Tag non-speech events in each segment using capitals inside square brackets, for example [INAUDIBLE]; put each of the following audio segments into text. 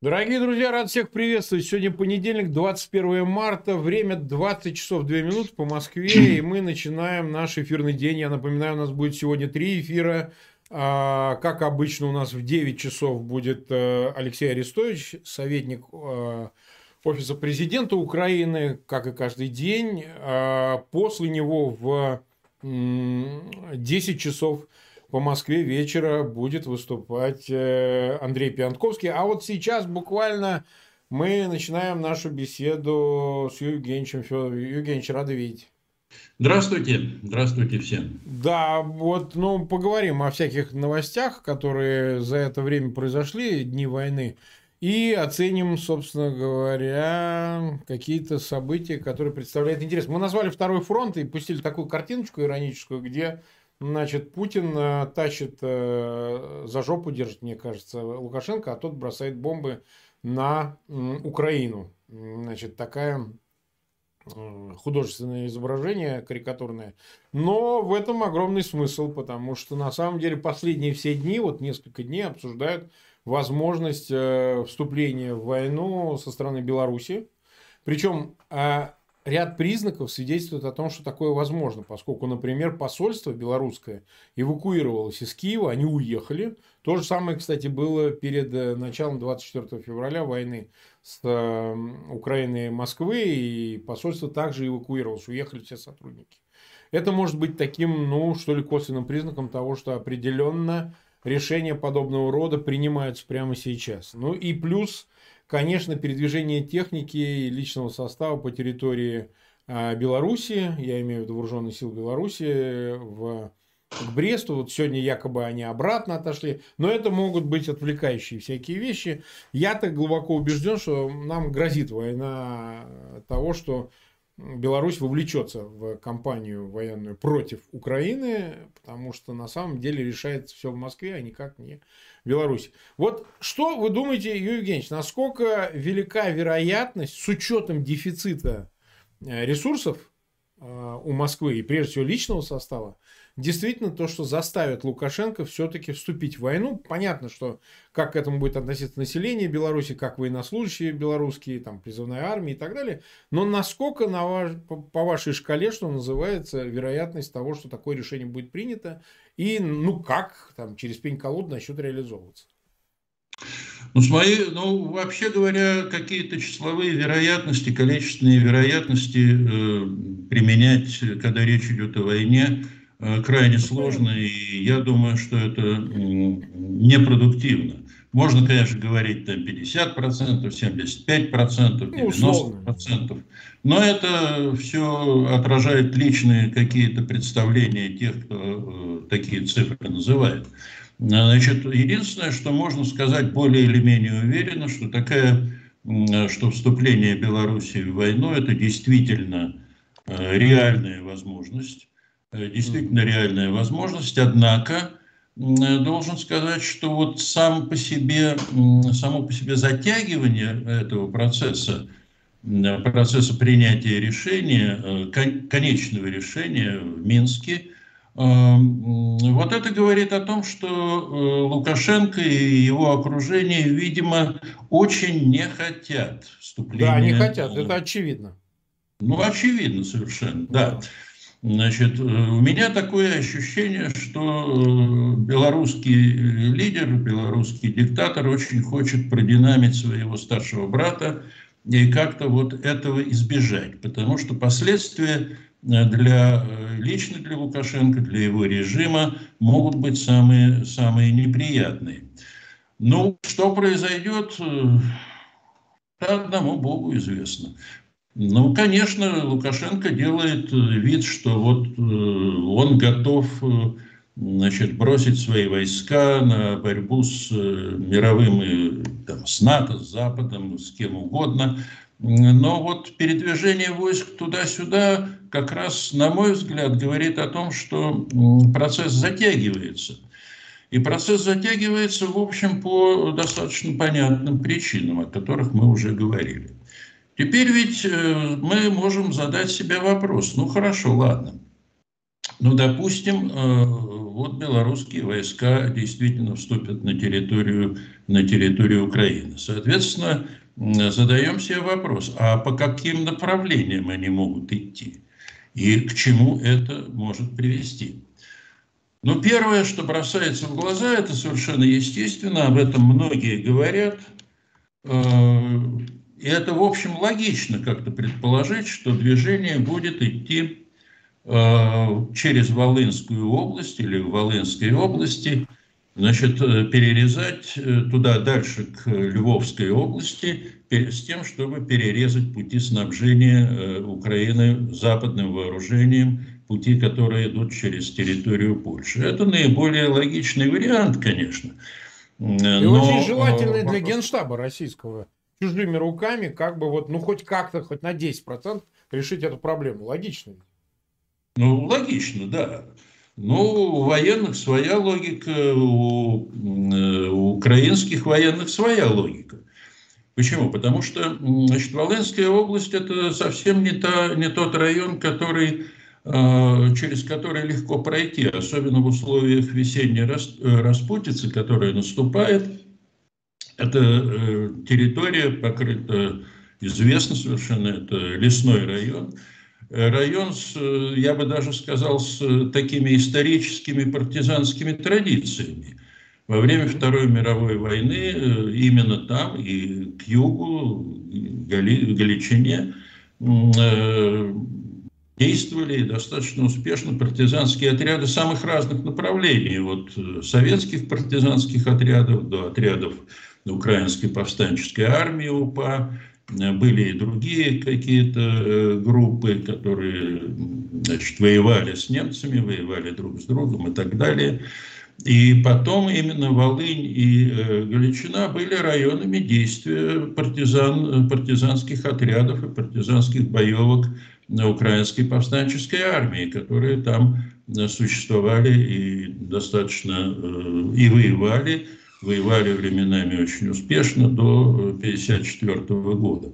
Дорогие друзья, рад всех приветствовать. Сегодня понедельник, 21 марта, время 20 часов 2 минуты по Москве, [CLEARS THROAT] и мы начинаем наш эфирный день. Я напоминаю, у нас будет сегодня три эфира. А, как обычно, у нас в 9 часов будет э, Алексей Арестович, советник э, Офиса президента Украины, как и каждый день. А, после него в 10 часов по Москве вечера будет выступать э, Андрей Пиантковский. А вот сейчас буквально мы начинаем нашу беседу с Евгеньевичем Федоровым. Евгеньевич, рады видеть. Здравствуйте, здравствуйте всем. Да, вот, ну, поговорим о всяких новостях, которые за это время произошли, дни войны, и оценим, собственно говоря, какие-то события, которые представляют интерес. Мы назвали второй фронт и пустили такую картиночку ироническую, где Значит, Путин э, тащит э, за жопу, держит, мне кажется, Лукашенко, а тот бросает бомбы на Украину. Значит, такая художественное изображение карикатурное. Но в этом огромный смысл, потому что на самом деле последние все дни, вот несколько дней обсуждают возможность э, вступления в войну со стороны Беларуси. Причем ряд признаков свидетельствует о том, что такое возможно, поскольку, например, посольство белорусское эвакуировалось из Киева, они уехали. То же самое, кстати, было перед э, началом 24 февраля войны с э, Украиной и Москвы, и посольство также эвакуировалось, уехали все сотрудники. Это может быть таким, ну, что ли, косвенным признаком того, что определенно решения подобного рода принимаются прямо сейчас. Ну и плюс Конечно, передвижение техники и личного состава по территории а, Беларуси, я имею в виду вооруженные силы Беларуси, в, к Бресту. Вот сегодня якобы они обратно отошли. Но это могут быть отвлекающие всякие вещи. Я-то глубоко убежден, что нам грозит война того, что Беларусь вовлечется в кампанию военную против Украины, потому что на самом деле решается все в Москве, а никак не в Беларуси. Вот что вы думаете, Юрий Евгеньевич, насколько велика вероятность с учетом дефицита э, ресурсов э, у Москвы и прежде всего личного состава, действительно то, что заставит Лукашенко все-таки вступить в войну. Понятно, что как к этому будет относиться население Беларуси, как военнослужащие белорусские, там, призывная армия и так далее. Но насколько на ваш, по вашей шкале, что называется, вероятность того, что такое решение будет принято, и ну как там через пень-колоду начнет реализовываться? Ну, с моей, ну, вообще говоря, какие-то числовые вероятности, количественные вероятности э, применять, когда речь идет о войне, крайне сложно, и я думаю, что это непродуктивно. Можно, конечно, говорить там 50%, 75%, 90%, но это все отражает личные какие-то представления тех, кто э, такие цифры называет. Значит, единственное, что можно сказать более или менее уверенно, что такая, что вступление Беларуси в войну – это действительно э, реальная возможность Э, действительно реальная возможность, однако должен сказать, что вот сам по себе, само по себе затягивание этого процесса, процесса принятия решения, э, конечного решения в Минске, э, вот это говорит о том, что Лукашенко и его окружение, видимо, очень не хотят вступления. Да, не хотят, это очевидно. Ну, очевидно совершенно, да. Значит, э, у меня такое ощущение, что э, белорусский лидер, белорусский диктатор очень хочет продинамить своего старшего брата и как-то вот этого избежать, потому что последствия э, для, лично для Лукашенко, для его режима могут быть самые, самые неприятные. Ну, что произойдет, одному Богу известно. Ну, конечно, Лукашенко делает э, вид, что вот э, он готов э, значит, бросить свои войска на борьбу с мировым, там, с НАТО, с Западом, с кем угодно. Но вот передвижение войск туда-сюда как раз, на мой взгляд, говорит о том, что процесс затягивается. И процесс затягивается, в общем, по достаточно понятным причинам, о которых мы уже говорили. Теперь ведь э, мы можем задать себе вопрос, ну хорошо, ладно, Ну, допустим, э, вот белорусские войска действительно вступят на территорию, на территорию Украины. Соответственно, задаем себе вопрос, а по каким направлениям они могут идти? И к чему это может привести? Ну, первое, что бросается в глаза, это совершенно естественно, об этом многие говорят. И это, в общем, логично как-то предположить, что движение будет идти Э, через Волынскую область или в Волынской области, значит, э, перерезать э, туда дальше к Львовской области с тем, чтобы перерезать пути снабжения Украины западным вооружением, пути, которые идут через территорию Польши. Это наиболее логичный вариант, конечно. И но... очень желательный для Генштаба российского. Чужими руками, как бы вот, ну хоть как-то, хоть на 10% решить эту проблему. Логично. Ну, логично, да. Но у военных своя логика, у, э, у украинских военных своя логика. Почему? Потому что значит, Волынская область – это совсем не, та, не тот район, который, э, через который легко пройти, особенно в условиях весенней э, распутицы, которая наступает. Это территория покрыта, известно совершенно, это лесной район – район, с, я бы даже сказал, с такими историческими партизанскими традициями. Во время Второй мировой войны э, именно там и к югу, Гали, Галичине, э, действовали достаточно успешно партизанские отряды самых разных направлений, от э, советских партизанских отрядов до отрядов Украинской повстанческой армии УПА, были и другие какие-то э, группы, которые значит, воевали с немцами, воевали друг с другом и так далее. И потом именно Волынь и э, Галичина были районами действия партизан, партизанских отрядов и партизанских боевок украинской повстанческой армии, которые там э, существовали и достаточно и воевали воевали временами очень успешно до 1954 года.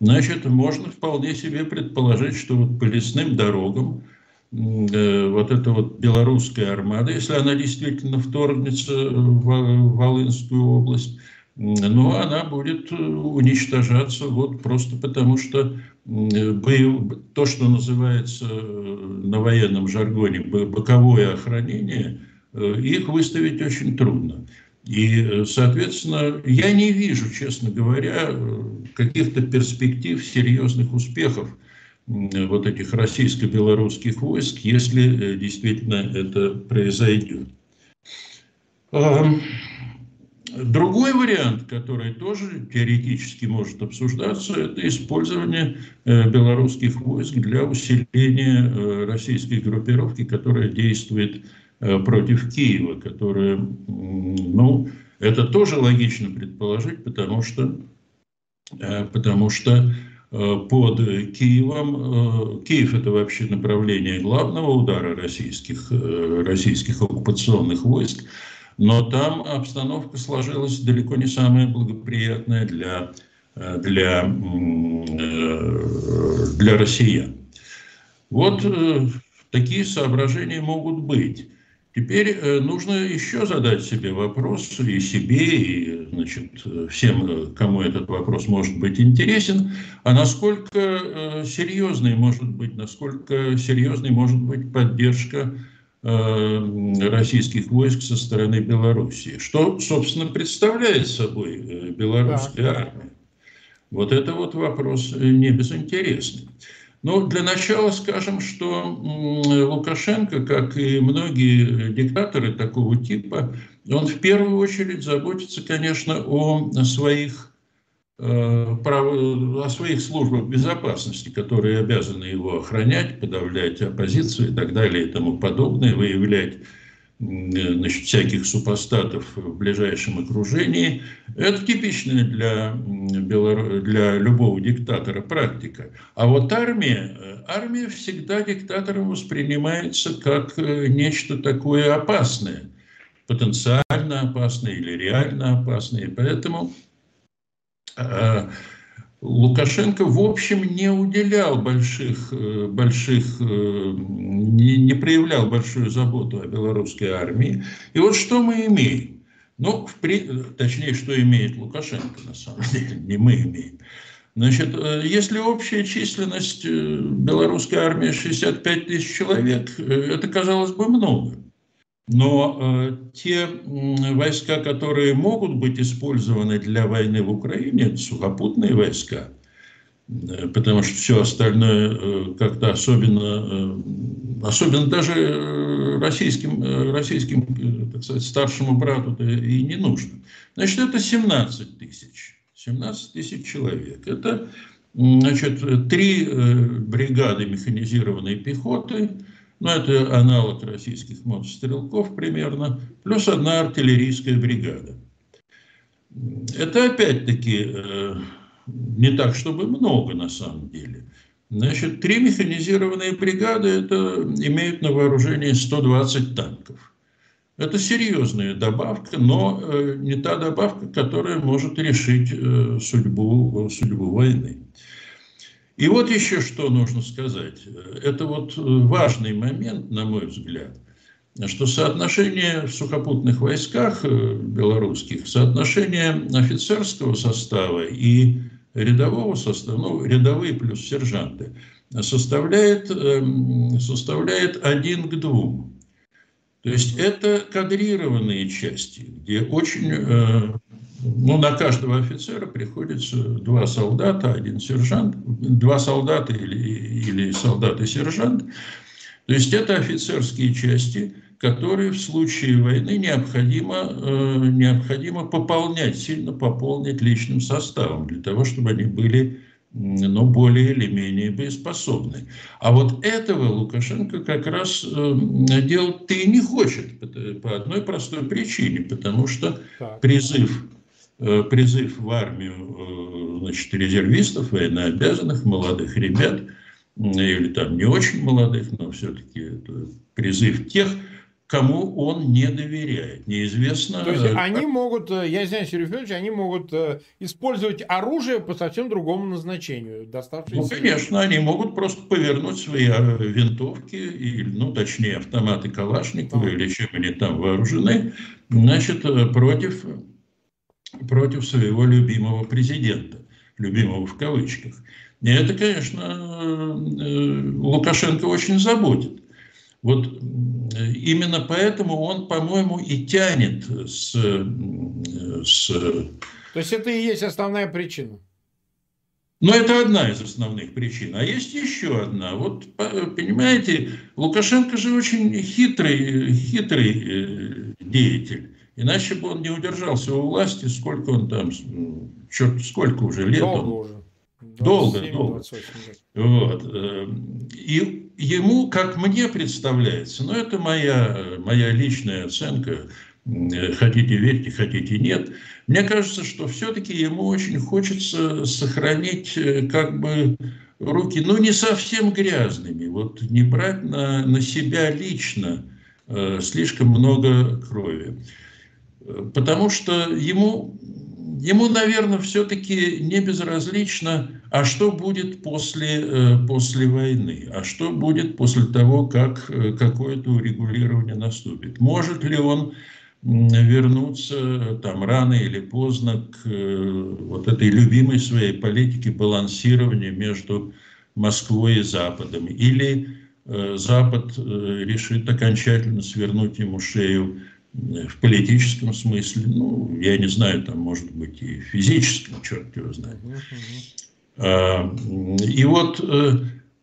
Значит, можно вполне себе предположить, что вот по лесным дорогам э, вот эта вот белорусская армада, если она действительно вторгнется в Волынскую область, но она будет уничтожаться вот просто потому, что то, что называется э, на военном жаргоне боковое охранение, э, их выставить очень трудно. И, э, соответственно, я не вижу, честно говоря, каких-то перспектив серьезных успехов вот этих российско-белорусских войск, если э, действительно это произойдет. Другой вариант, который тоже теоретически может обсуждаться, это использование э, белорусских войск для усиления российской группировки, которая действует Э, против Киева, которая, ну, это тоже логично предположить, потому что, э, потому что э, под Киевом, Киев это вообще направление главного удара российских, российских оккупационных войск, но там обстановка сложилась далеко не самая благоприятная для, для, для россиян. Вот такие соображения могут быть. Теперь э, нужно еще задать себе вопрос, и себе, и значит, всем, э, кому этот вопрос может быть интересен, а насколько э, серьезной может быть, насколько серьезной может быть поддержка российских войск со стороны Белоруссии. Что, собственно, представляет собой белорусская да. армия? Вот это вот вопрос не безинтересный. Ну, для начала скажем, что Лукашенко, как и многие диктаторы такого типа, он в первую очередь заботится, конечно, о своих, э, о своих службах безопасности, которые обязаны его охранять, подавлять оппозицию и так далее и тому подобное, выявлять значит, всяких супостатов в ближайшем окружении. Это типичная для, для любого диктатора практика. А вот армия, армия всегда диктатором воспринимается как э, нечто такое опасное, потенциально опасное или реально опасное. И поэтому э, Лукашенко, в общем, не уделял больших, э, больших не, не проявлял большую заботу о белорусской армии. И вот что мы имеем? Ну, в, точнее, что имеет Лукашенко, на самом [LAUGHS] деле, не мы имеем. Значит, э, если общая численность э, белорусской армии 65 тысяч человек, э, это казалось бы много. Но те войска, которые могут быть использованы для войны в Украине, это сухопутные войска, потому что все остальное как-то особенно, особенно даже российским, российским так сказать, старшему брату и не нужно. Значит, это 17 тысяч. 17 тысяч человек. Это значит, три э, бригады механизированной пехоты, ну, это аналог российских мотострелков примерно, плюс одна артиллерийская бригада. Это опять-таки э, не так, чтобы много на самом деле. Значит, три механизированные бригады это имеют на вооружении 120 танков. Это серьезная добавка, но э, не та добавка, которая может решить э, судьбу, судьбу войны. И вот еще что нужно сказать. Это вот важный момент, на мой взгляд, что соотношение в сухопутных войсках э, белорусских, соотношение офицерского состава и рядового состава, ну, рядовые плюс сержанты, составляет, эм, составляет один к двум. То есть это кадрированные части, где очень, э, ну, на каждого офицера приходится два солдата, один сержант, два солдата или, или солдат и сержант. То есть это офицерские части, которые в случае войны необходимо, э, необходимо пополнять, сильно пополнить личным составом, для того, чтобы они были но более или менее боеспособны. А вот этого Лукашенко как раз э, делать-то и не хочет по одной простой причине, потому что призыв, э, призыв в армию э, значит, резервистов, военнообязанных, молодых ребят, или там не очень молодых, но все-таки призыв тех, кому он не доверяет. Неизвестно... То есть э, они могут, э, я знаю, Сергей Федорович, они могут э, использовать оружие по совсем другому назначению. Ну, конечно, они могут просто повернуть свои винтовки, или, ну, точнее, автоматы Калашникова или чем они там вооружены, значит, против, против своего любимого президента. Любимого в кавычках. И это, конечно, Лукашенко очень заботит. Вот именно поэтому он, по-моему, и тянет с, с... То есть это и есть основная причина? Но это одна из основных причин. А есть еще одна. Вот, понимаете, Лукашенко же очень хитрый, хитрый э, деятель. Иначе бы он не удержался у власти, сколько он там, черт, сколько уже лет. Долго он, уже. Долго, долго. Вот. Э, и ему, как мне представляется, но ну, это моя, моя личная оценка, хотите верьте, хотите нет, мне кажется, что все-таки ему очень хочется сохранить э, как бы руки, ну не совсем грязными, вот не брать на, на себя лично э, слишком много крови. Потому что ему ему, наверное, все-таки не безразлично, а что будет после, э, после войны, а что будет после того, как э, какое-то урегулирование наступит. Может ли он вернуться там рано или поздно к э, вот этой любимой своей политике балансирования между Москвой и Западом, или Запад решит окончательно свернуть ему шею в политическом смысле, ну, я не знаю, там, может быть, и физическом, черт его знает. А, и вот, э,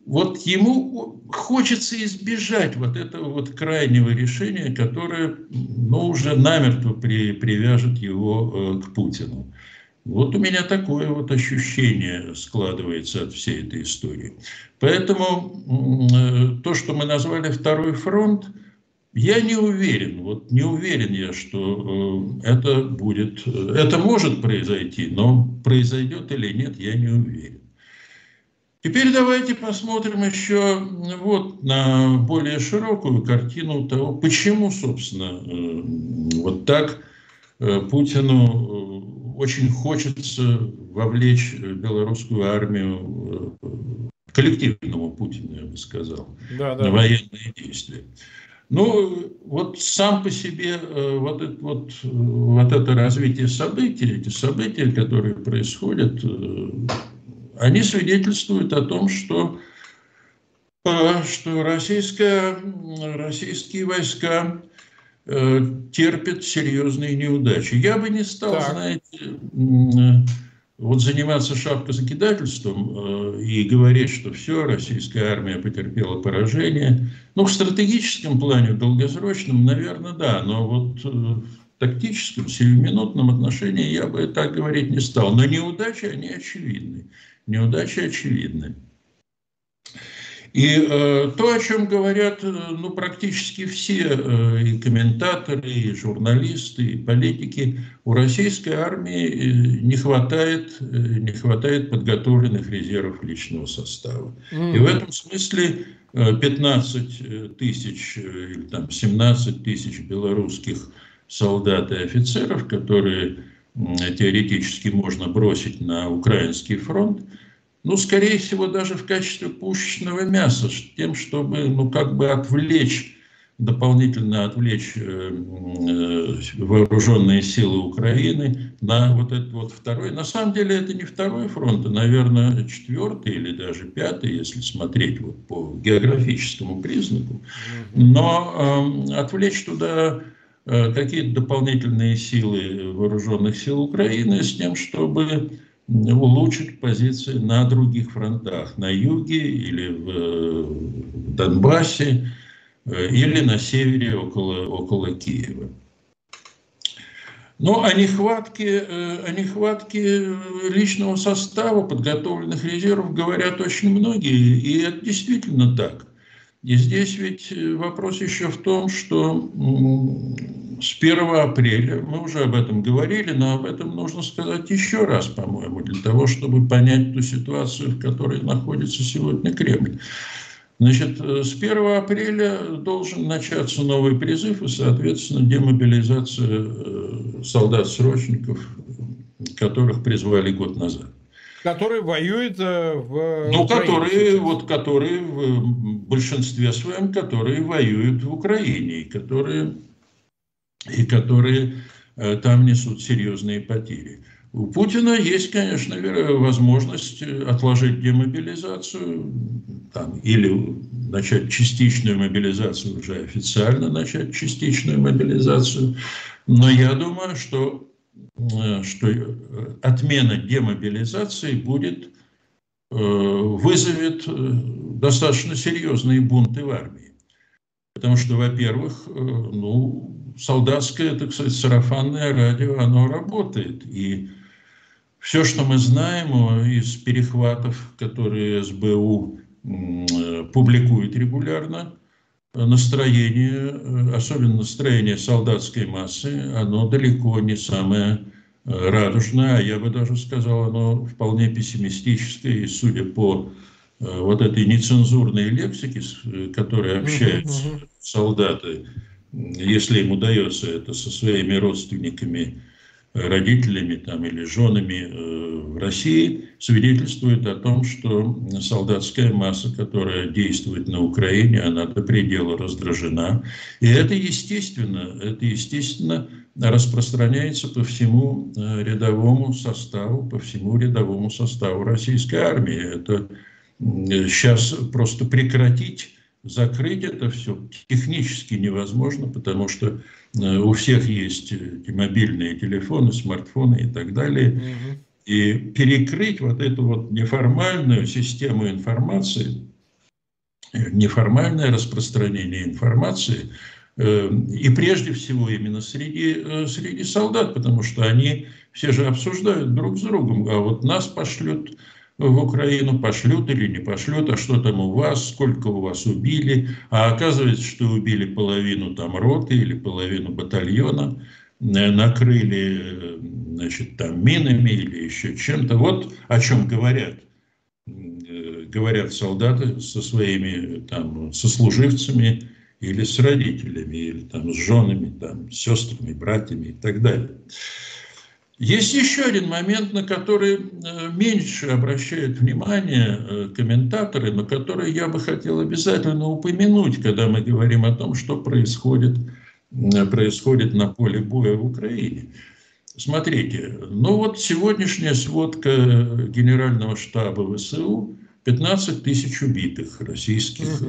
вот ему хочется избежать вот этого вот крайнего решения, которое, ну, уже намертво при, привяжет его э, к Путину. Вот у меня такое вот ощущение складывается от всей этой истории. Поэтому э, то, что мы назвали второй фронт – я не уверен, вот не уверен я, что э, это будет, это может произойти, но произойдет или нет, я не уверен. Теперь давайте посмотрим еще вот на более широкую картину того, почему, собственно, э, вот так э, Путину очень хочется вовлечь белорусскую армию коллективному Путину, я бы сказал, да, да. на военные действия. Ну, вот сам по себе э, вот это, вот, вот это развитие событий, эти события, которые происходят, э, они свидетельствуют о том, что, э, что российская, российские войска терпят серьезные неудачи. Я бы не стал, так. знаете, вот заниматься шапкозакидательством э, и говорить, что все, российская армия потерпела поражение, ну, в стратегическом плане, в долгосрочном, наверное, да, но вот э, в тактическом, сиюминутном отношении я бы так говорить не стал. Но неудачи, они очевидны. Неудачи очевидны. И э, то, о чем говорят э, ну, практически все э, и комментаторы, и журналисты, и политики, у российской армии э, не хватает, э, не хватает подготовленных резервов личного состава. Mm-hmm. И в этом смысле 15 тысяч или там 17 тысяч белорусских солдат и офицеров, которые теоретически можно бросить на украинский фронт, ну, скорее всего, даже в качестве пушечного мяса, тем, чтобы, ну, как бы отвлечь, дополнительно отвлечь э, э, вооруженные силы Украины на вот этот вот второй. На самом деле это не второй фронт, а, наверное, четвертый или даже пятый, если смотреть вот по географическому признаку. Но э, отвлечь туда э, какие-то дополнительные силы вооруженных сил Украины с тем, чтобы улучшить позиции на других фронтах, на юге или в Донбассе, э, или на севере около, около Киева. Но о нехватке, э, о нехватке личного состава, подготовленных резервов говорят очень многие, и это действительно так. И здесь ведь вопрос еще в том, что с 1 апреля, мы уже об этом говорили, но об этом нужно сказать еще раз, по-моему, для того, чтобы понять ту ситуацию, в которой находится сегодня Кремль. Значит, с 1 апреля должен начаться новый призыв и, соответственно, демобилизация э, солдат-срочников, которых призвали год назад. Которые воюют э, в Ну, Украине. которые, вот, которые в большинстве своем, которые воюют в Украине, и которые и которые э, там несут серьезные потери. У Путина есть, конечно, возможность э, отложить демобилизацию там, или начать частичную мобилизацию, уже официально начать частичную мобилизацию. Но я думаю, что, э, что отмена демобилизации будет, вызовет достаточно серьезные бунты в армии. Потому что, во-первых, ну, солдатское, так сказать, сарафанное радио, оно работает. И все, что мы знаем из перехватов, которые СБУ публикует регулярно, настроение, особенно настроение солдатской массы, оно далеко не самое э, радужное, а я бы даже сказал, оно вполне пессимистическое, и судя по э, вот этой нецензурной лексике, с э, которой общаются солдаты, если им удается это со своими родственниками, родителями там, или женами э, в России, свидетельствует о том, что солдатская масса, которая действует на Украине, она до предела раздражена. И это естественно, это естественно распространяется по всему э, рядовому составу, по всему рядовому составу российской армии. Это сейчас просто прекратить закрыть это все технически невозможно, потому что э, у всех есть эти мобильные телефоны, смартфоны и так далее. Угу. И перекрыть вот эту вот неформальную систему информации, неформальное распространение информации, э, и прежде всего именно среди, э, среди солдат, потому что они все же обсуждают друг с другом, а вот нас пошлют в Украину, пошлют или не пошлют, а что там у вас, сколько у вас убили, а оказывается, что убили половину там роты или половину батальона, э, накрыли, э, значит, там минами или еще чем-то. Вот о чем говорят. Э, говорят солдаты со своими там сослуживцами или с родителями, или там с женами, там, с сестрами, братьями и так далее. Есть еще один момент, на который э, меньше обращают внимание э, комментаторы, но который я бы хотел обязательно упомянуть, когда мы говорим о том, что происходит, э, происходит на поле боя в Украине. Смотрите, ну вот сегодняшняя сводка Генерального штаба ВСУ 15 тысяч убитых российских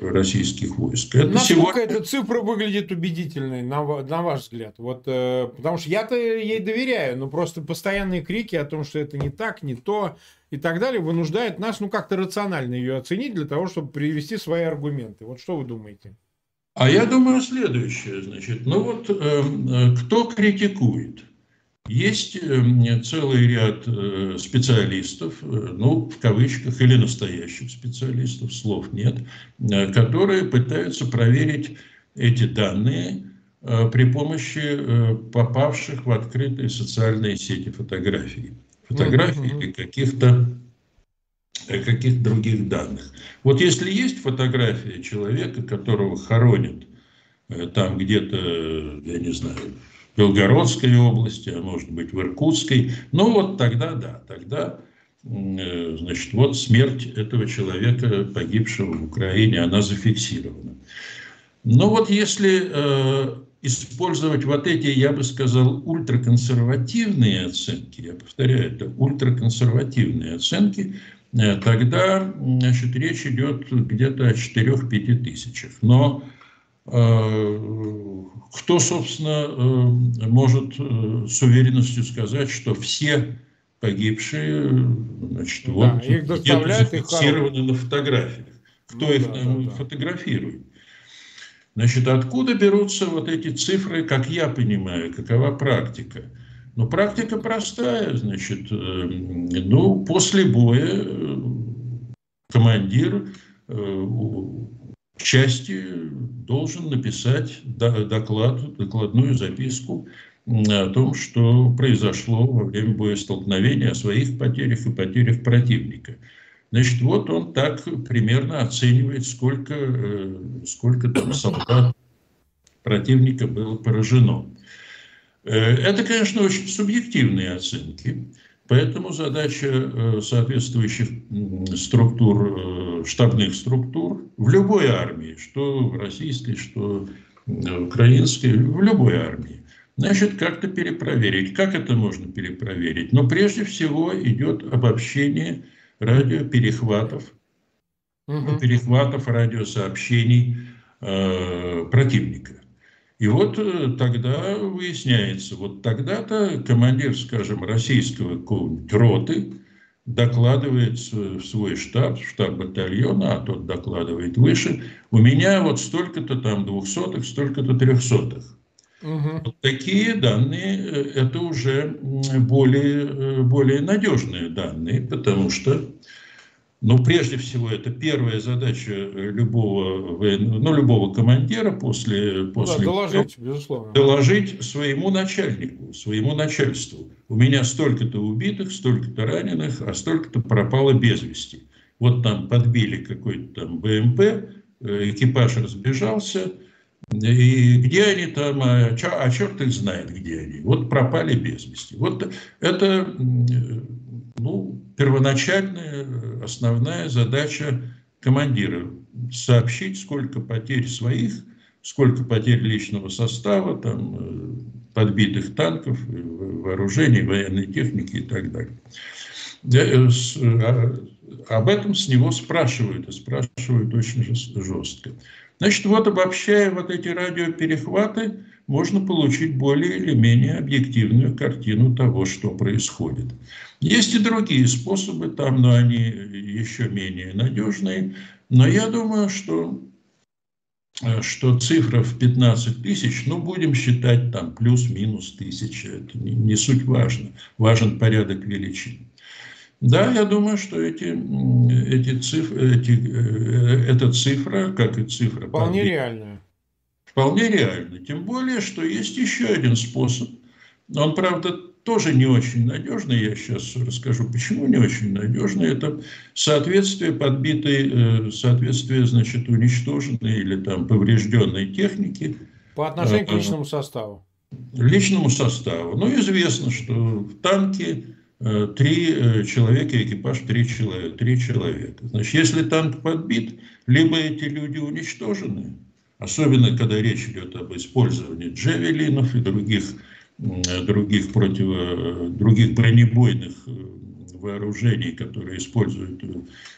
российских войск. Это Насколько сегодня... эта цифра выглядит убедительной, на, на ваш взгляд? Вот, э, потому что я-то ей доверяю, но просто постоянные крики о том, что это не так, не то и так далее, вынуждают нас ну как-то рационально ее оценить для того, чтобы привести свои аргументы. Вот что вы думаете? А я думаю следующее, значит, ну вот э, э кто критикует? Есть эм, целый ряд э, специалистов, э, ну, в кавычках, или настоящих специалистов, слов нет, э, которые пытаются проверить эти данные при помощи попавших в открытые социальные сети фотографий. Фотографий или каких-то каких других данных. Вот если есть фотография человека, которого хоронят там где-то, я не знаю, Белгородской области, а может быть в Иркутской. Ну вот тогда да, тогда э, значит, вот смерть этого человека, погибшего в Украине, она зафиксирована. Но вот если э, использовать вот эти, я бы сказал, ультраконсервативные оценки, я повторяю, это ультраконсервативные оценки, э, тогда значит, речь идет где-то о 4-5 тысячах. Но кто, собственно, э, может э, с уверенностью сказать, что все погибшие, значит, да, вот где-то зафиксированы на фотографиях? Кто ну, их да, там да, фотографирует? Значит, откуда берутся вот эти цифры, как я понимаю, какова практика? Ну, практика простая, значит, э, ну, после боя командир части должен написать доклад, докладную записку о том, что произошло во время боестолкновения, о своих потерях и потерях противника. Значит, вот он так примерно оценивает, сколько, э, сколько там солдат противника было поражено. Э, это, конечно, очень субъективные оценки. Поэтому задача э, соответствующих структур, э, штабных структур в любой армии, что российской, что украинской, в любой армии, значит, как-то перепроверить. Как это можно перепроверить? Но прежде всего идет обобщение радиоперехватов, угу. перехватов радиосообщений э, противника. И вот э, тогда выясняется, вот тогда-то командир, скажем, российского какого-нибудь роты докладывает в свой штаб, в штаб батальона, а тот докладывает выше, у меня вот столько-то там двухсотых, столько-то трехсотых. Угу. Вот такие данные, э, это уже более, э, более надежные данные, потому что ну, прежде всего, это первая задача любого, ну, любого командира после... после да, доложить, безусловно. Доложить своему начальнику, своему начальству. У меня столько-то убитых, столько-то раненых, а столько-то пропало без вести. Вот там подбили какой-то там БМП, э, экипаж разбежался, и где они там, а, а черт их знает, где они. Вот пропали без вести. Вот это ну, первоначальная, основная задача командира – сообщить, сколько потерь своих, сколько потерь личного состава, там, э, подбитых танков, э, вооружений, военной техники и так далее. Э, а, об этом с него спрашивают, и спрашивают очень жестко. Значит, вот обобщая вот эти радиоперехваты, можно получить более или менее объективную картину того, что происходит. Есть и другие способы там, но они еще менее надежные. Но я думаю, что, э, что цифра в 15 тысяч, ну, будем считать там плюс-минус тысяча, это не, не суть важно. Важен порядок величин. Да, я думаю, что эти, эти цифры, эти, э, эта цифра, как и цифра... Вполне реальная. Вполне реально. Тем более, что есть еще один способ. Он, правда, тоже не очень надежный. Я сейчас расскажу, почему не очень надежный. Это соответствие подбитой, э, соответствие, значит, уничтоженной или там поврежденной техники. По отношению к а, личному составу. личному составу. Ну, известно, что в танке три э, человека, экипаж три человека, три человека. Значит, если танк подбит, либо эти люди уничтожены, особенно когда речь идет об использовании джевелинов и других, других, против, других бронебойных вооружений, которые используют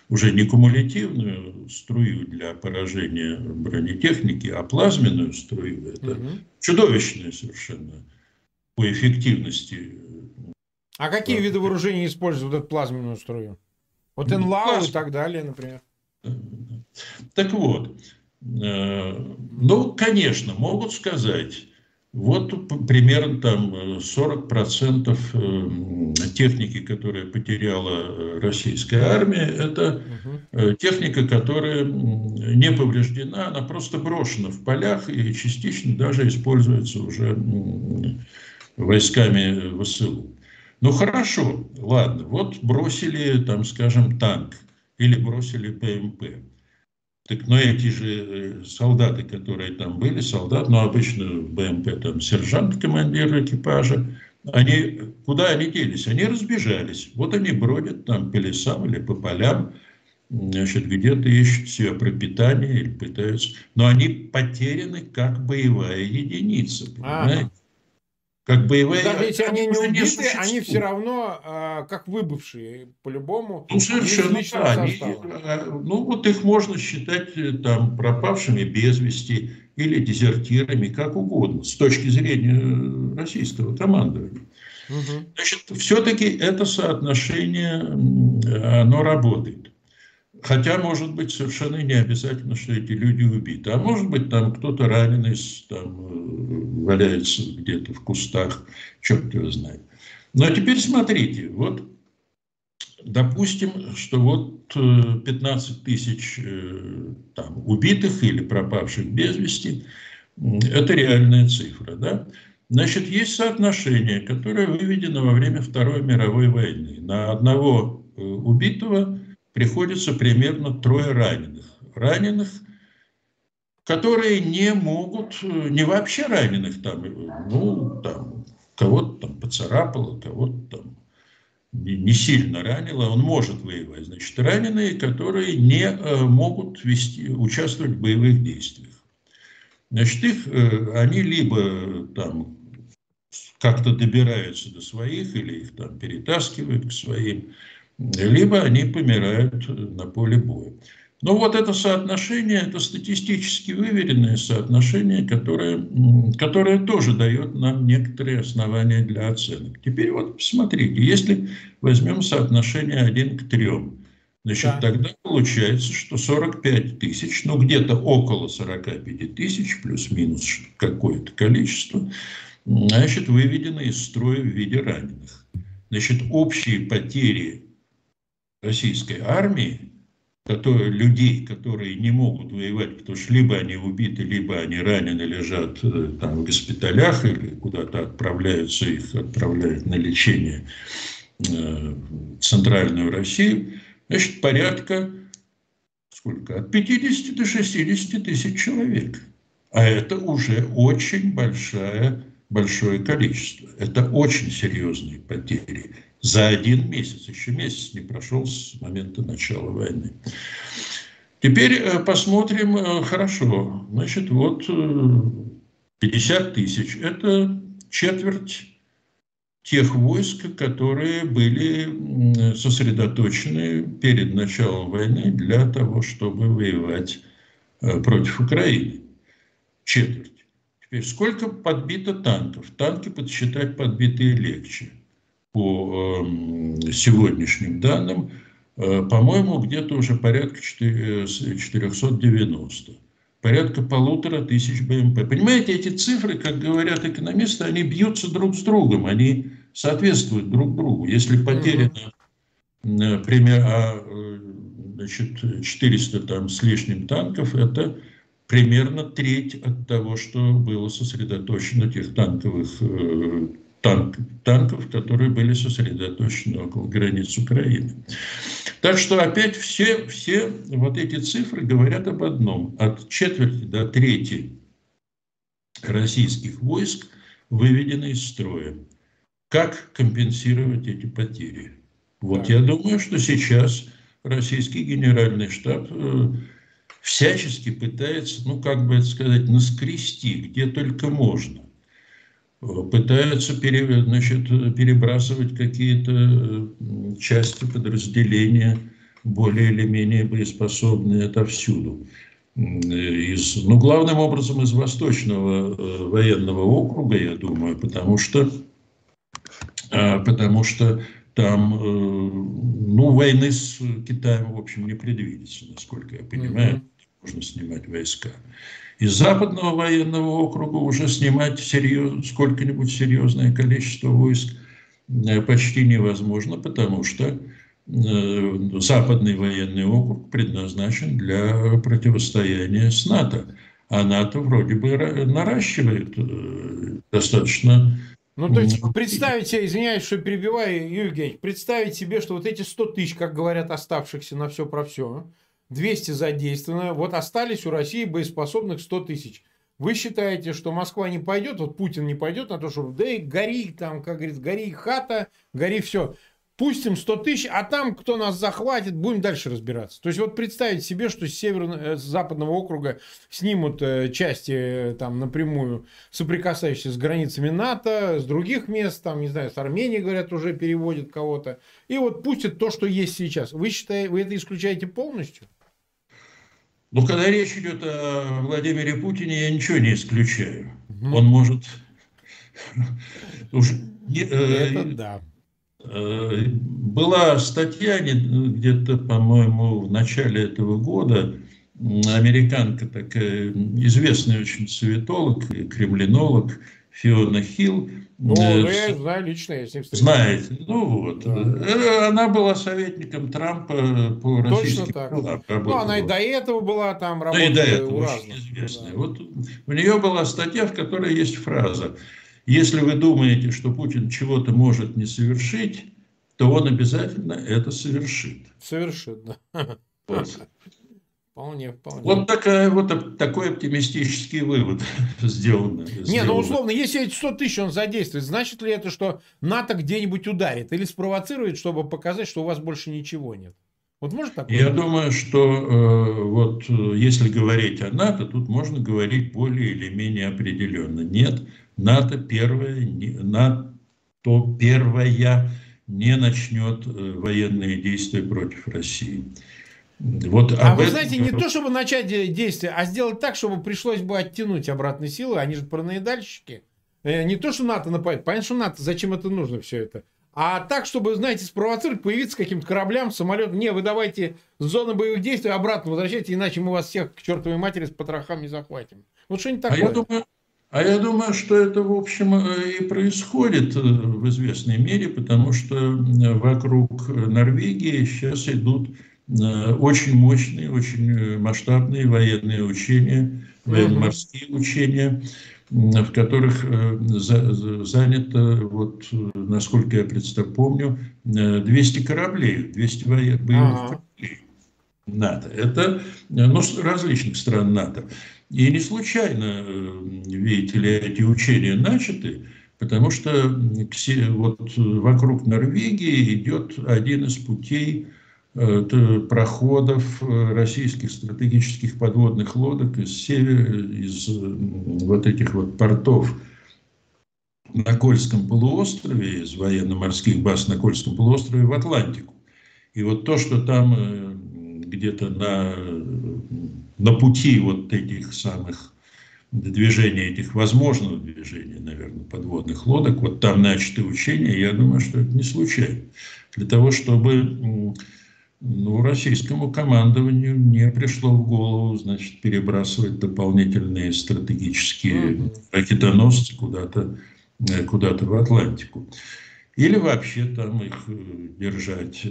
уже не кумулятивную струю для поражения бронетехники, а плазменную струю. Это угу. чудовищное совершенно по эффективности. А какие да. виды вооружений используют эту плазменную струю? Вот НЛАУ и так далее, например. Так вот, э, ну, конечно, могут сказать, вот примерно там 40% э, техники, которую потеряла э, российская армия, это э, техника, которая не повреждена, она просто брошена в полях и частично даже используется уже войсками ВСУ. Ну хорошо, ладно, вот бросили, там, скажем, танк или бросили ПМП. Так, но эти же э, солдаты, которые там были, солдат, ну, обычно в БМП там сержант, командир экипажа, они, куда они делись? Они разбежались. Вот они бродят там по лесам или по полям, значит, где-то ищут себе пропитание или пытаются. Но они потеряны как боевая единица, понимаете? А, как боевые... Даже если они не убиты, они все равно э, как выбывшие, по-любому. Ну, совершенно да. Они, э, ну, вот их можно считать э, там пропавшими без вести или дезертирами, как угодно, с точки зрения э, российского командования. Угу. Значит, все-таки это соотношение, оно работает. Хотя, может быть, совершенно не обязательно, что эти люди убиты. А может быть, там кто-то раненый там, э, валяется где-то в кустах, черт его знает. Но теперь смотрите, вот допустим, что вот 15 э, тысяч э, там, убитых или пропавших без вести, это реальная цифра, да? Значит, есть соотношение, которое выведено во время Второй мировой войны. На одного убитого приходится примерно трое раненых. Раненых, которые не могут, не вообще раненых, там, ну, там, кого-то там поцарапало, кого-то там не, сильно ранило, он может воевать. Значит, раненые, которые не э, могут вести, участвовать в боевых действиях. Значит, их, э, они либо там как-то добираются до своих, или их там перетаскивают к своим, либо они помирают на поле боя. Но вот это соотношение, это статистически выверенное соотношение, которое, которое тоже дает нам некоторые основания для оценок. Теперь вот посмотрите, если возьмем соотношение 1 к 3, значит, да. тогда получается, что 45 тысяч, ну где-то около 45 тысяч, плюс-минус какое-то количество, значит, выведены из строя в виде раненых. Значит, общие потери российской армии, которые, людей, которые не могут воевать, потому что либо они убиты, либо они ранены, лежат э, там в госпиталях или куда-то отправляются, их отправляют на лечение э, в Центральную Россию, значит, порядка сколько? От 50 до 60 тысяч человек. А это уже очень большая, большое количество. Это очень серьезные потери за один месяц. Еще месяц не прошел с момента начала войны. Теперь э, посмотрим, э, хорошо, значит, вот 50 э, тысяч. Это четверть тех войск, которые были сосредоточены перед началом войны для того, чтобы воевать против Украины. Четверть. Теперь сколько подбито танков? Танки подсчитать подбитые легче по эм, сегодняшним данным, э, по-моему, где-то уже порядка 490. Порядка полутора тысяч БМП. Понимаете, эти цифры, как говорят экономисты, они бьются друг с другом, они соответствуют друг другу. Если потеряно, например, а, э, значит, 400 там с лишним танков, это примерно треть от того, что было сосредоточено тех танковых э, танк, танков, которые были сосредоточены около границ Украины. Так что опять все, все вот эти цифры говорят об одном. От четверти до трети российских войск выведены из строя. Как компенсировать эти потери? Вот я думаю, что сейчас российский генеральный штаб э, всячески пытается, ну как бы это сказать, наскрести, где только можно. Пытаются пере, значит, перебрасывать какие-то э, части подразделения, более или менее боеспособные отовсюду. Из, ну, главным образом из Восточного э, военного округа, я думаю, потому что, э, потому что там, э, ну, войны с Китаем, в общем, не предвидится, насколько я понимаю, mm-hmm. можно снимать войска. Из Западного военного округа уже снимать серьез, сколько-нибудь серьезное количество войск э, почти невозможно, потому что э, Западный военный округ предназначен для противостояния с НАТО. А НАТО вроде бы наращивает достаточно ну, то есть, представить себе, извиняюсь, что перебиваю, Юрий Евгеньевич, представить себе, что вот эти 100 тысяч, как говорят, оставшихся на все про все, 200 задействовано, вот остались у России боеспособных 100 тысяч. Вы считаете, что Москва не пойдет, вот Путин не пойдет на то, чтобы да и гори там, как говорится, гори хата, гори все пустим 100 тысяч, а там, кто нас захватит, будем дальше разбираться. То есть, вот представить себе, что с, северного, э, с западного округа снимут э, части э, там напрямую соприкасающиеся с границами НАТО, с других мест, там, не знаю, с Армении, говорят, уже переводят кого-то, и вот пустят то, что есть сейчас. Вы считаете, вы это исключаете полностью? Ну, когда речь идет о Владимире Путине, я ничего не исключаю. Угу. Он может... [LAUGHS] Это да. Э, была статья где-то, по-моему, в начале этого года, американка такая, известный очень советолог, кремлинолог Фиона Хилл. Ну, э, я знаю лично, я с ним Знаете, ну вот. Да. Э, она была советником Трампа по российским Точно так. делам. Ну, она и до этого была там, работала ну, и до этого, очень известная. Да. Вот у нее была статья, в которой есть фраза – если вы думаете, что Путин чего-то может не совершить, то он обязательно это совершит. Совершит, да. Вот. Вполне, вполне. Вот такая, вот такой оптимистический вывод [LAUGHS] сделан. Не, ну условно, если эти 100 тысяч он задействует, значит ли это, что НАТО где-нибудь ударит или спровоцирует, чтобы показать, что у вас больше ничего нет? Вот может такое? Я думаю, что э, вот э, если говорить о НАТО, тут можно говорить более или менее определенно. Нет, НАТО первое, НАТО первая не начнет э, военные действия против России. Вот а вы этом... знаете, не то, чтобы начать действия, а сделать так, чтобы пришлось бы оттянуть обратные силы, они же параноидальщики. Э, не то, что НАТО нападет, понятно, что НАТО, зачем это нужно все это. А так, чтобы, знаете, спровоцировать, появиться каким-то кораблям, самолетом. Не, вы давайте с зоны боевых действий обратно возвращайте, иначе мы вас всех к чертовой матери с потрохами захватим. Вот что-нибудь такое. А я думаю, а я думаю, что это, в общем, э, и происходит э, в известной мере, потому что вокруг Норвегии сейчас идут очень мощные, очень масштабные военные учения, военно-морские учения, в которых занято, вот, насколько я представь, помню, 200 кораблей, 200 военных кораблей НАТО. Это ну, различных стран НАТО. И не случайно, э, видите ли, эти учения начаты, потому что вот вокруг Норвегии идет один из путей э, проходов э, российских стратегических подводных лодок из севера, из вот этих вот портов на Кольском полуострове, из военно-морских баз на Кольском полуострове в Атлантику. И вот то, что там где-то на, на пути вот этих самых движения, этих возможных движений, наверное, подводных лодок, вот там начаты учения, я думаю, что это не случайно. Для того, чтобы ну, российскому командованию не пришло в голову, значит, перебрасывать дополнительные стратегические ракетоносцы куда-то куда, -то, в Атлантику или вообще там их э, держать.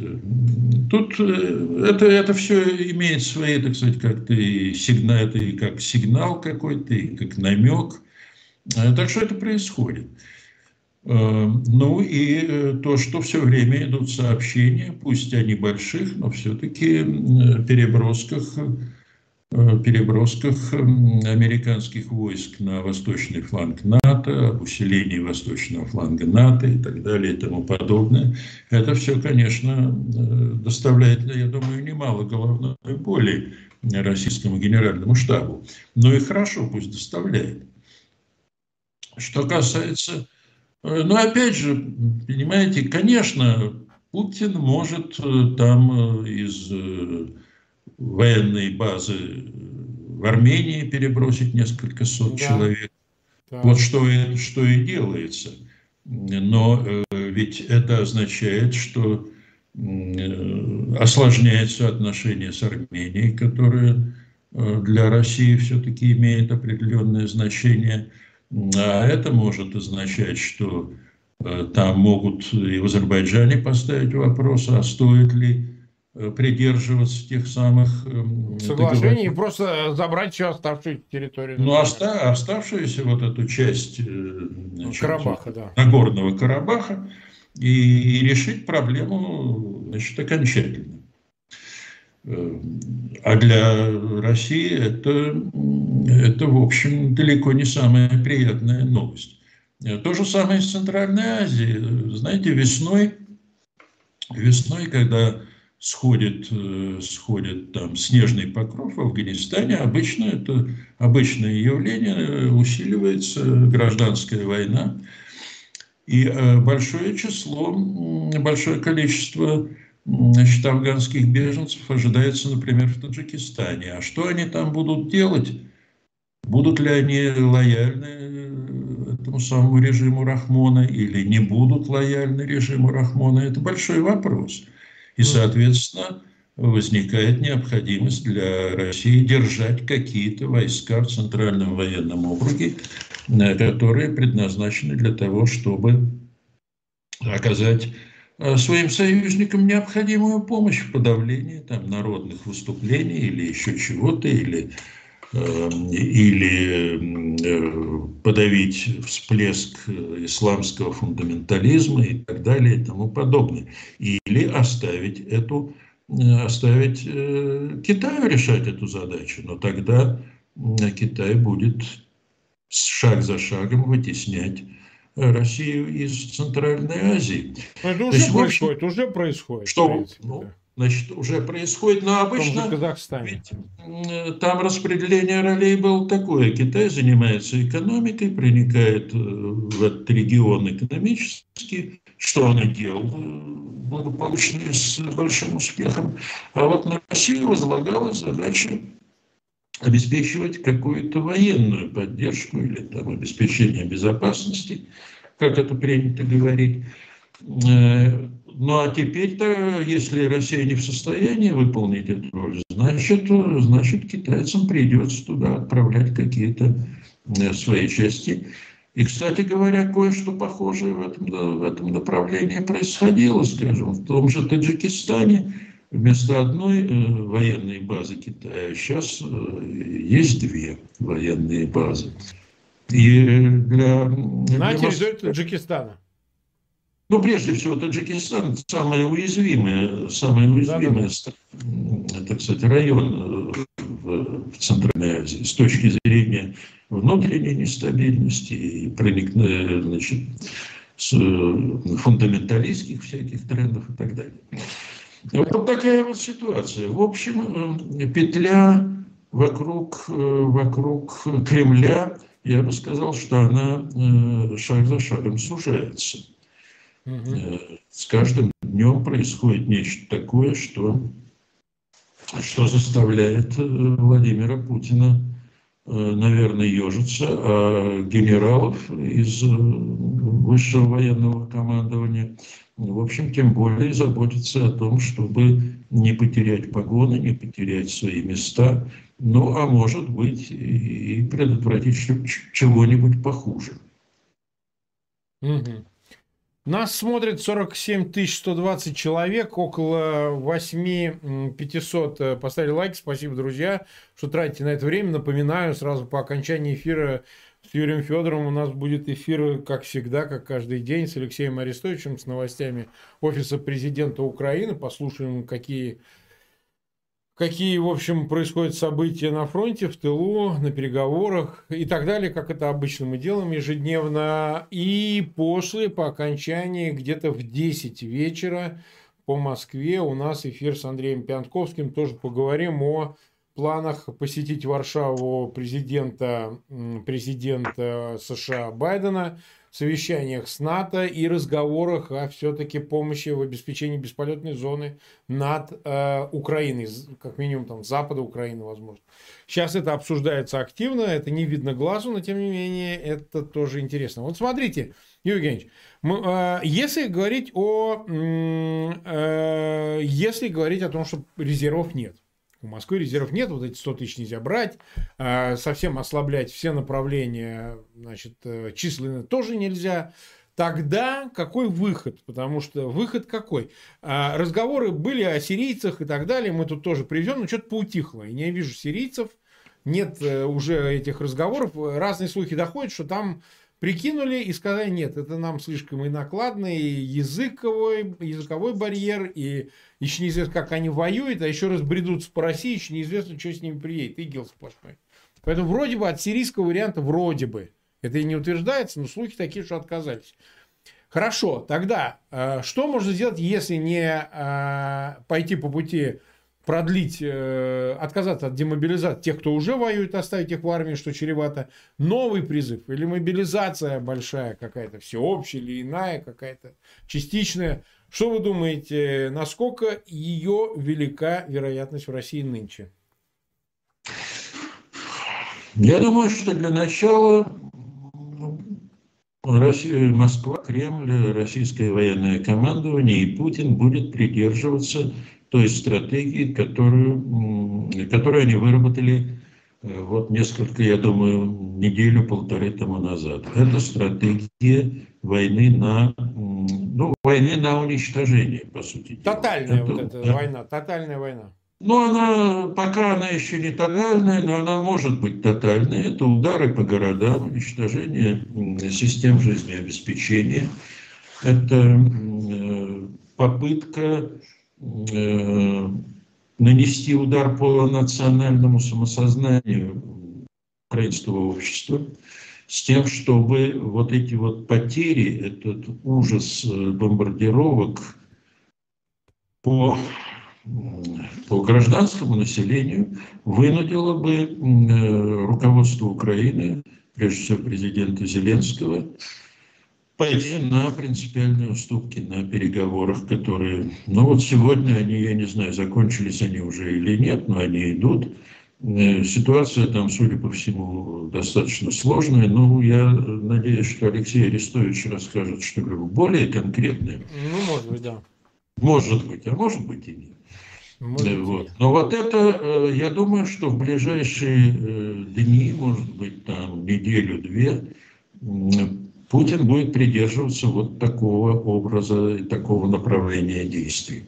Тут э, это, это все имеет свои, так сказать, как-то и сигнал, это и как сигнал какой-то, и как намек. Э, так что это происходит. Ну и то, что все время идут сообщения, пусть о небольших, но все-таки перебросках перебросках американских войск на восточный фланг НАТО, об усилении восточного фланга НАТО и так далее и тому подобное. Это все, конечно, доставляет, я думаю, немало головной боли российскому генеральному штабу. Но и хорошо пусть доставляет. Что касается... Ну, опять же, понимаете, конечно, Путин может там из военной базы в Армении перебросить несколько сот да. человек. Да. Вот что и, что и делается. Но э, ведь это означает, что э, осложняются отношения с Арменией, которые э, для России все-таки имеют определенное значение. А это может означать, что э, там могут и в Азербайджане поставить вопрос, а стоит ли Э, придерживаться тех самых эм, соглашений и просто забрать всю оставшуюся территорию. Ну, оста оставшуюся вот эту часть э, значит, Карабаха, да. Нагорного Карабаха и, и решить проблему значит, окончательно. А для России это, это, в общем, далеко не самая приятная новость. То же самое с Центральной Азией. Знаете, весной, весной когда сходит, сходит там снежный покров в Афганистане, обычно это обычное явление, э, усиливается гражданская война. И э, большое число, большое количество значит, афганских беженцев ожидается, например, в Таджикистане. А что они там будут делать? Будут ли они лояльны этому самому режиму Рахмона или не будут лояльны режиму Рахмона? Это большой вопрос. И, соответственно, возникает необходимость для России держать какие-то войска в Центральном военном округе, э, которые предназначены для того, чтобы оказать э, своим союзникам необходимую помощь в подавлении там, народных выступлений или еще чего-то, или, э, или э, подавить всплеск исламского фундаментализма и так далее и тому подобное. Или оставить эту оставить э, Китаю решать эту задачу, но тогда Китай будет шаг за шагом вытеснять Россию из Центральной Азии. Это уже есть, происходит, общем, уже происходит. Что, ну, значит, уже происходит, но обычно ведь, там распределение ролей было такое. Китай занимается экономикой, проникает э, в этот регион экономически, что он и делал благополучно с большим успехом. А вот на Россию возлагалась задача обеспечивать какую-то военную поддержку или там, обеспечение безопасности, как это принято говорить. Э, ну а теперь-то, если Россия не в состоянии выполнить эту роль, значит, значит китайцам придется туда отправлять какие-то э, свои части. И, кстати говоря, кое-что похожее в этом, в этом направлении происходило, скажем, в том же Таджикистане. Вместо одной э, военной базы Китая сейчас э, есть две военные базы. И для, На для территории Таджикистана. Ну, прежде всего, Таджикистан самая уязвимая, самая уязвимая, да, да. так сказать, район э, в, Центральной Азии с точки зрения внутренней нестабильности и проникновения, значит, с фундаменталистских всяких трендов и так далее. Вот такая вот ситуация. В общем, э, петля вокруг, вокруг Кремля, я бы сказал, что она шаг за шагом сужается. Угу. С каждым днем происходит нечто такое, что, что заставляет э, Владимира Путина, э, наверное, ежиться, а генералов из высшего военного командования, в общем, тем более заботиться о том, чтобы не потерять погоны, не потерять свои места, ну, а может быть, и предотвратить чего-нибудь похуже. Угу. Нас смотрит 47 120 человек, около 8 500 э, поставили лайк. Спасибо, друзья, что тратите на это время. Напоминаю, сразу по окончании эфира с Юрием Федоровым у нас будет эфир, как всегда, как каждый день, с Алексеем Арестовичем, с новостями Офиса президента Украины. Послушаем, какие какие, в общем, происходят события на фронте, в тылу, на переговорах и так далее, как это обычно мы делаем ежедневно. И после, по окончании, где-то в 10 вечера по Москве у нас эфир с Андреем Пянтковским. Тоже поговорим о планах посетить Варшаву президента, президента США Байдена, совещаниях с НАТО и разговорах о все-таки помощи в обеспечении бесполетной зоны над э, Украиной, как минимум там запада Украины, возможно. Сейчас это обсуждается активно, это не видно глазу, но тем не менее это тоже интересно. Вот смотрите, Евгеньевич, мы, э, если говорить о, э, если говорить о том, что резервов нет, у Москвы резервов нет, вот эти 100 тысяч нельзя брать, а, совсем ослаблять все направления, значит, э, численно тоже нельзя. Тогда какой выход? Потому что выход какой? А, разговоры были о сирийцах и так далее, мы тут тоже привезем, но что-то поутихло. Я не вижу сирийцев, нет э, уже этих разговоров. Разные слухи доходят, что там прикинули и сказали, нет, это нам слишком и накладно, и языковой, языковой барьер, и еще неизвестно, как они воюют, а еще раз бредутся по России, еще неизвестно, что с ними приедет. Игел сплошной. Поэтому вроде бы от сирийского варианта вроде бы. Это и не утверждается, но слухи такие, что отказались. Хорошо, тогда э, что можно сделать, если не э, пойти по пути продлить, э, отказаться от демобилизации тех, кто уже воюет, оставить их в армии, что чревато, новый призыв или мобилизация большая какая-то, всеобщая или иная какая-то, частичная. Что вы думаете, насколько ее велика вероятность в России нынче? Я думаю, что для начала Россия, Москва, Кремль, российское военное командование и Путин будет придерживаться той стратегии, которую, которую они выработали э, вот несколько, я думаю, неделю-полторы тому назад. Это стратегия войны на, ну, войны на уничтожение, по сути. Тотальная это, вот эта да. война, тотальная война. Ну, она, пока она еще не тотальная, но она может быть тотальной. Это удары по городам, уничтожение систем жизнеобеспечения. Это э, попытка Э, нанести удар по национальному самосознанию украинского общества с тем, чтобы вот эти вот потери, этот ужас э, бомбардировок по, по гражданскому населению вынудило бы э, руководство Украины, прежде всего президента Зеленского, пойти на принципиальные уступки на переговорах, которые, ну вот сегодня они, я не знаю, закончились они уже или нет, но они идут. Э, ситуация там, судя по всему, достаточно сложная. Ну, я надеюсь, что Алексей Арестович расскажет что-либо более конкретное. Ну, может быть, да. Может быть, а может быть и нет. Может э, вот. Но вот это, э, я думаю, что в ближайшие дни, может быть, там неделю-две, Путин будет придерживаться вот такого образа и такого направления действий.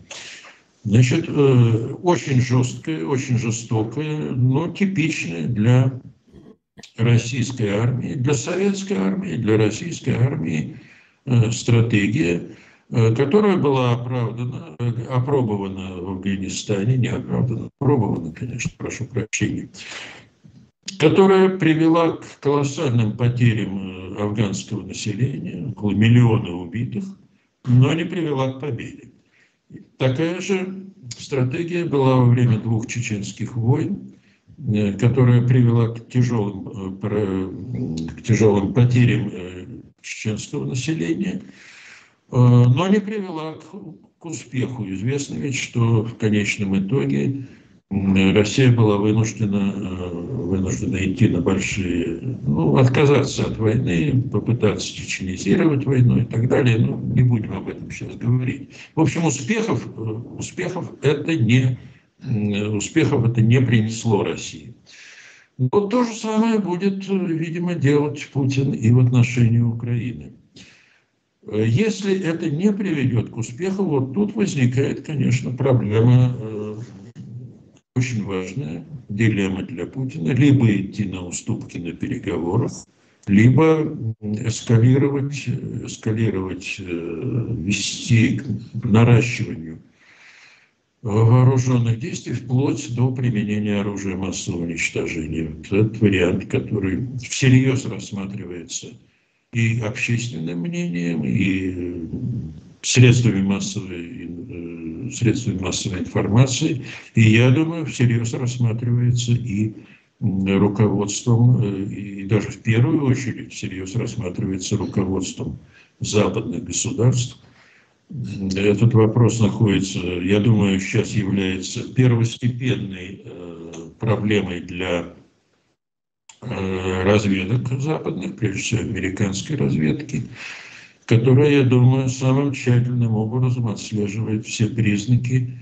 Значит, э, очень жесткое, очень жестокое, но типичное для российской армии, для советской армии, для российской армии э, стратегия, э, которая была оправдана, опробована в Афганистане, не оправдана, опробована, конечно, прошу прощения, которая привела к колоссальным потерям э, афганского населения, около миллиона убитых, но не привела к победе. Такая же стратегия была во время двух чеченских войн, э, которая привела к тяжелым, э, к тяжелым потерям чеченского населения, но не привела к успеху. Известно ведь, что в конечном итоге Россия была вынуждена, э, вынуждена идти на большие, ну, отказаться от войны, попытаться чеченизировать войну и так далее. Ну, не будем об этом сейчас говорить. В общем, успехов, э, успехов это не, успехов это не принесло России. Вот то же самое будет, видимо, делать Путин и в отношении Украины. Если это не приведет к успеху, вот тут возникает, конечно, проблема э, очень важная дилемма для Путина. Либо идти на уступки на переговорах, либо эскалировать, эскалировать, э, вести к наращиванию вооруженных действий вплоть до применения оружия массового уничтожения. Этот вариант, который всерьез рассматривается и общественным мнением, и средствами массовой, э, средствами массовой информации, и, я думаю, всерьез рассматривается и руководством, э, и даже в первую очередь всерьез рассматривается руководством западных государств – этот вопрос находится, я думаю, сейчас является первостепенной э, проблемой для э, разведок западных, прежде всего американской разведки, которая, я думаю, самым тщательным образом отслеживает все признаки,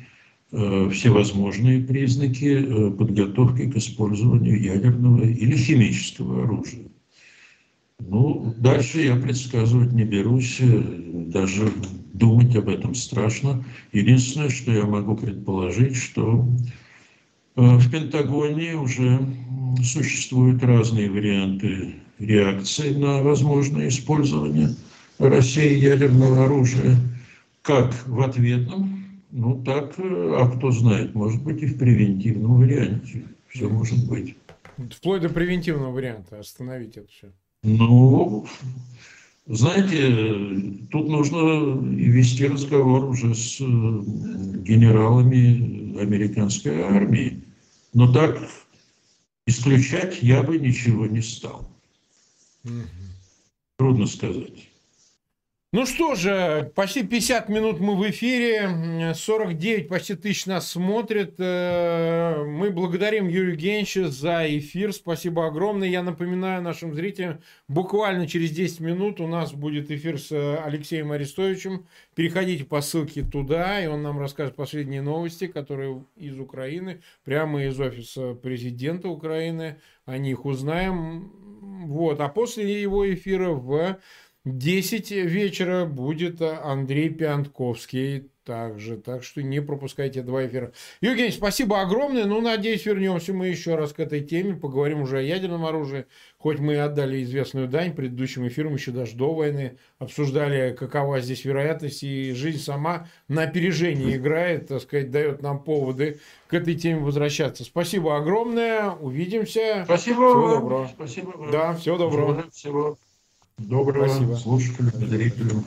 э, все возможные признаки подготовки к использованию ядерного или химического оружия. Ну, дальше я предсказывать не берусь, даже думать об этом страшно. Единственное, что я могу предположить, что э, в Пентагоне уже существуют разные варианты реакции на возможное использование России ядерного оружия, как в ответном, ну так, э, а кто знает, может быть и в превентивном варианте. Все может быть. Вплоть до превентивного варианта остановить это все. Ну, знаете, тут нужно вести разговор уже с э, генералами американской армии. Но так исключать я бы ничего не стал. Трудно сказать. Ну что же, почти 50 минут мы в эфире, 49 почти тысяч нас смотрит. Э, мы благодарим Юрию Генча за эфир. Спасибо огромное. Я напоминаю нашим зрителям, буквально через 10 минут у нас будет эфир с Алексеем Арестовичем. Переходите по ссылке туда, и он нам расскажет последние новости, которые из Украины, прямо из офиса президента Украины. О них узнаем. Вот. А после его эфира в 10 вечера будет Андрей Пиантковский также. Так что не пропускайте два эфира. Евгений, спасибо огромное. Ну, надеюсь, вернемся мы еще раз к этой теме. Поговорим уже о ядерном оружии. Хоть мы и отдали известную дань предыдущим эфирам, еще даже до войны, обсуждали, какова здесь вероятность. И жизнь сама на опережении играет, так сказать, дает нам поводы к этой теме возвращаться. Спасибо огромное. Увидимся. Спасибо всего вам. Доброго. Спасибо вам. Да, всего доброго. Всего доброго Спасибо. слушателям, зрителям.